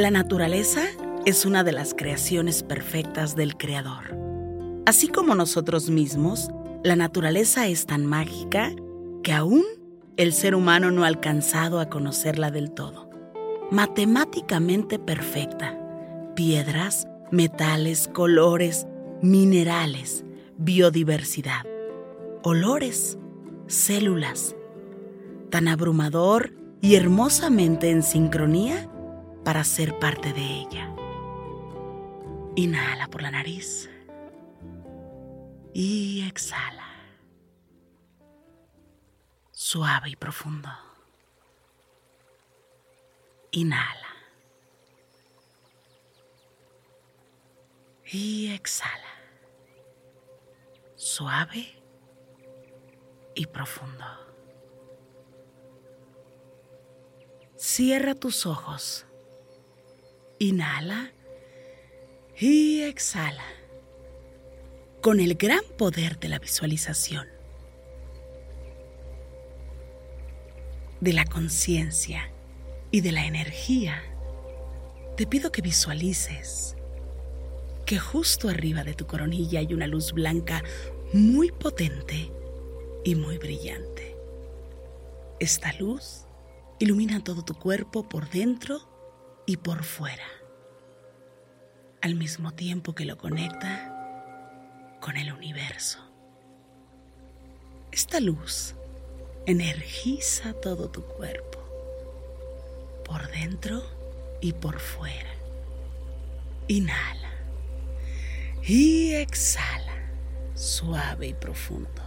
La naturaleza es una de las creaciones perfectas del Creador. Así como nosotros mismos, la naturaleza es tan mágica que aún el ser humano no ha alcanzado a conocerla del todo. Matemáticamente perfecta. Piedras, metales, colores, minerales, biodiversidad, olores, células. Tan abrumador y hermosamente en sincronía para ser parte de ella. Inhala por la nariz y exhala. Suave y profundo. Inhala. Y exhala. Suave y profundo. Cierra tus ojos. Inhala y exhala. Con el gran poder de la visualización, de la conciencia y de la energía, te pido que visualices que justo arriba de tu coronilla hay una luz blanca muy potente y muy brillante. Esta luz ilumina todo tu cuerpo por dentro y por fuera, al mismo tiempo que lo conecta con el universo. Esta luz energiza todo tu cuerpo, por dentro y por fuera. Inhala y exhala, suave y profundo.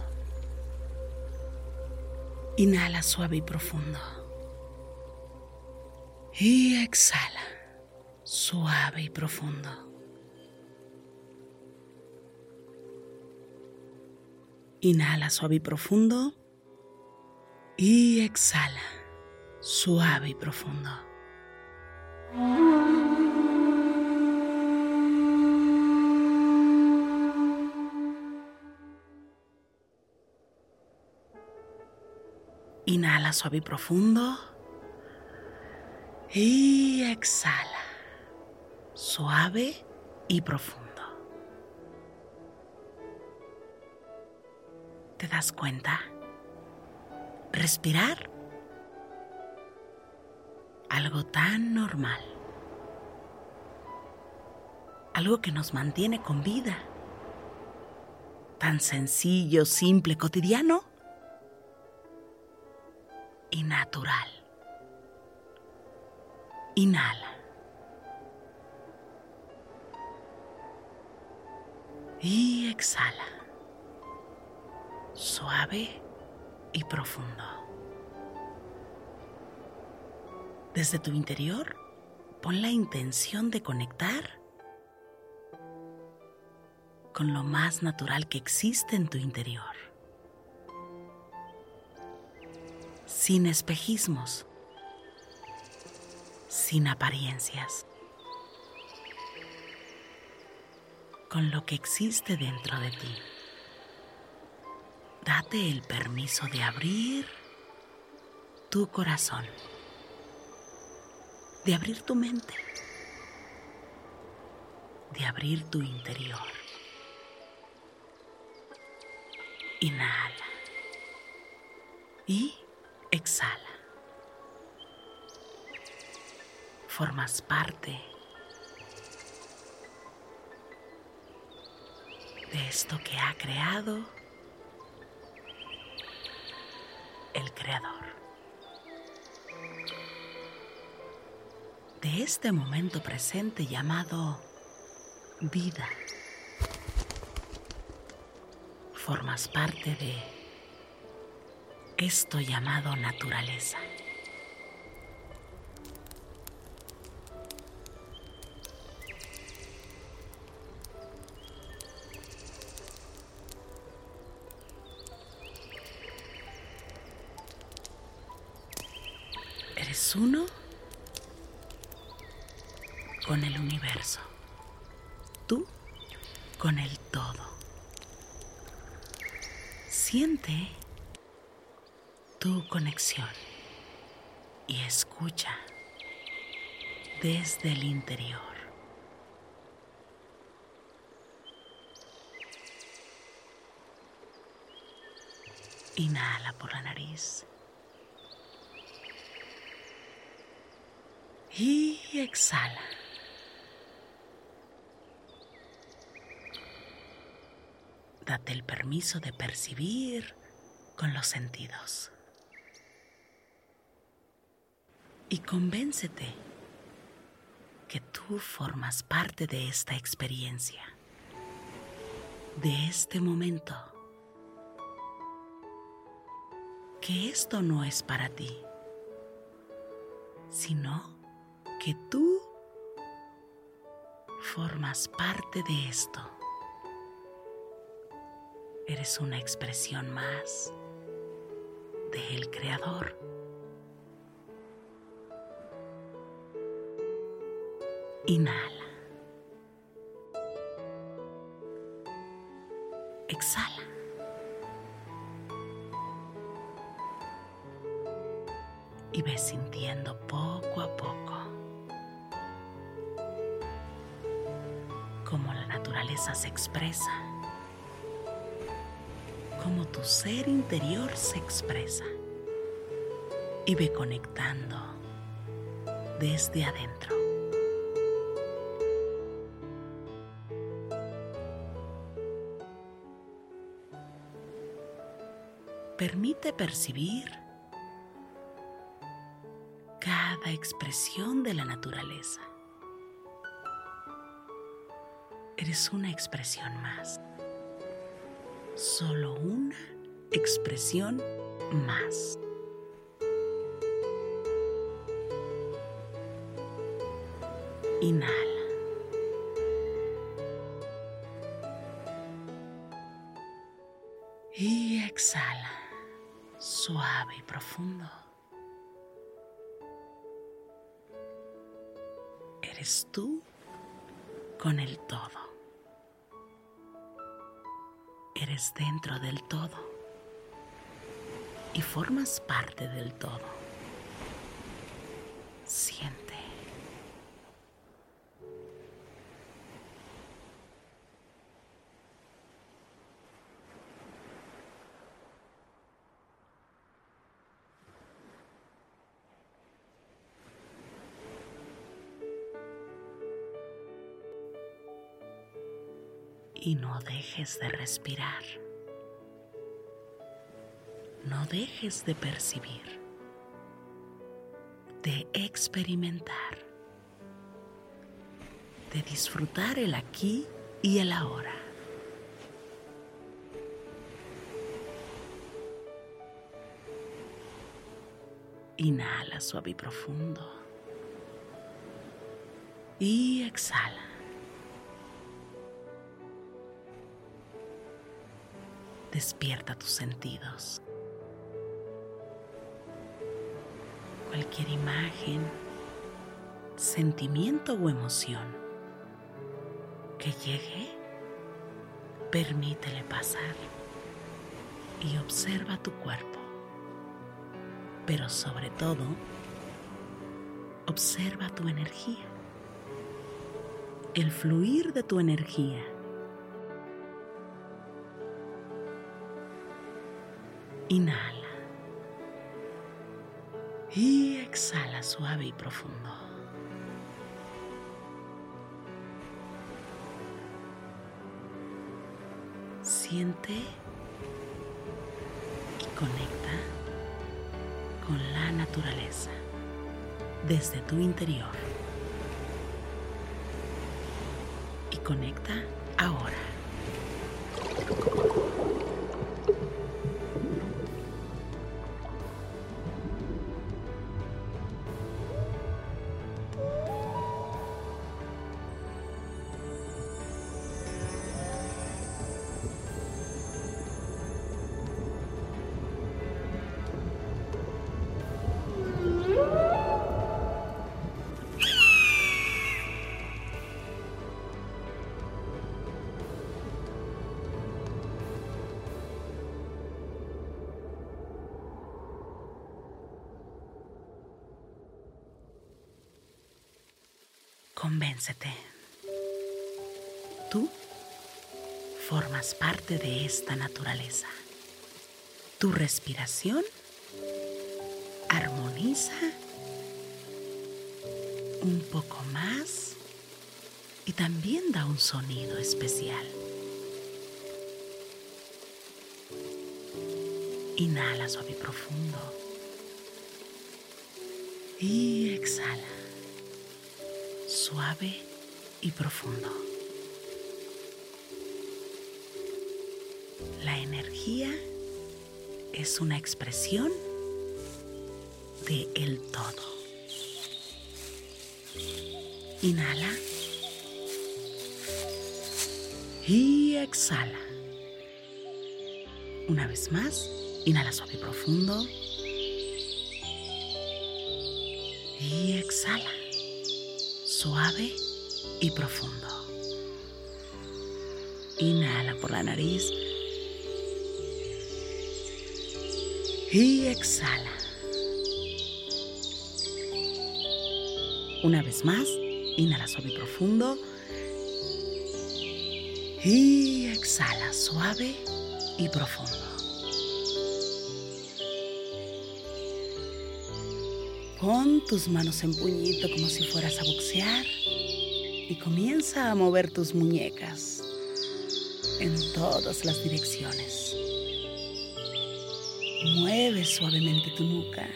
Inhala suave y profundo. Y exhala, suave y profundo. Inhala suave y profundo. Y exhala, suave y profundo. Inhala suave y profundo. Y exhala, suave y profundo. ¿Te das cuenta? Respirar. Algo tan normal. Algo que nos mantiene con vida. Tan sencillo, simple, cotidiano y natural. Inhala. Y exhala. Suave y profundo. Desde tu interior, pon la intención de conectar con lo más natural que existe en tu interior. Sin espejismos sin apariencias, con lo que existe dentro de ti. Date el permiso de abrir tu corazón, de abrir tu mente, de abrir tu interior. Inhala y formas parte de esto que ha creado el Creador. De este momento presente llamado vida. Formas parte de esto llamado naturaleza. Eres uno con el universo, tú con el todo. Siente tu conexión y escucha desde el interior. Inhala por la nariz. Y exhala. Date el permiso de percibir con los sentidos. Y convéncete que tú formas parte de esta experiencia, de este momento, que esto no es para ti, sino que tú formas parte de esto. Eres una expresión más del Creador. Inhala. Exhala. Y ves sintiendo poco a poco se expresa, cómo tu ser interior se expresa y ve conectando desde adentro. Permite percibir cada expresión de la naturaleza. Eres una expresión más. Solo una expresión más. Inhala. Y exhala, suave y profundo. Eres tú con el todo. Eres dentro del todo y formas parte del todo. Siente. Y no dejes de respirar. No dejes de percibir, de experimentar, de disfrutar el aquí y el ahora. Inhala suave y profundo. Y exhala. Despierta tus sentidos. Cualquier imagen, sentimiento o emoción que llegue, permítele pasar y observa tu cuerpo. Pero sobre todo, observa tu energía, el fluir de tu energía Inhala. Y exhala suave y profundo. Siente y conecta con la naturaleza desde tu interior. Y conecta ahora. Convéncete. Tú formas parte de esta naturaleza. Tu respiración armoniza un poco más y también da un sonido especial. Inhala suave y profundo y exhala suave y profundo. La energía es una expresión de el todo. Inhala y exhala. Una vez más, inhala suave y profundo. Y exhala suave y profundo. Inhala por la nariz y exhala. Una vez más, inhala suave y profundo y exhala suave y profundo. Pon tus manos en puñito como si fueras a boxear y comienza a mover tus muñecas en todas las direcciones. Mueve suavemente tu nuca.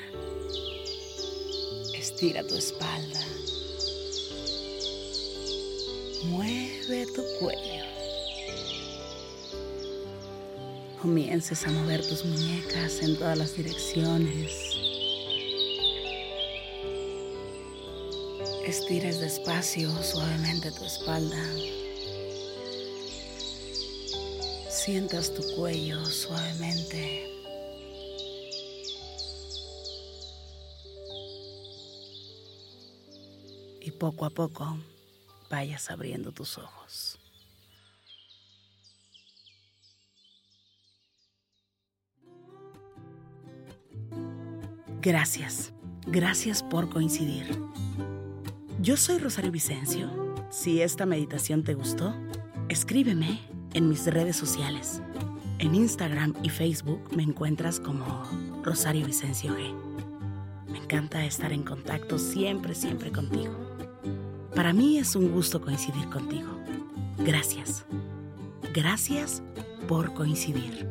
Estira tu espalda. Mueve tu cuello. Comiences a mover tus muñecas en todas las direcciones. Estires despacio, suavemente tu espalda. Sientas tu cuello suavemente. Y poco a poco vayas abriendo tus ojos. Gracias, gracias por coincidir. Yo soy Rosario Vicencio. Si esta meditación te gustó, escríbeme en mis redes sociales. En Instagram y Facebook me encuentras como Rosario Vicencio G. Me encanta estar en contacto siempre, siempre contigo. Para mí es un gusto coincidir contigo. Gracias. Gracias por coincidir.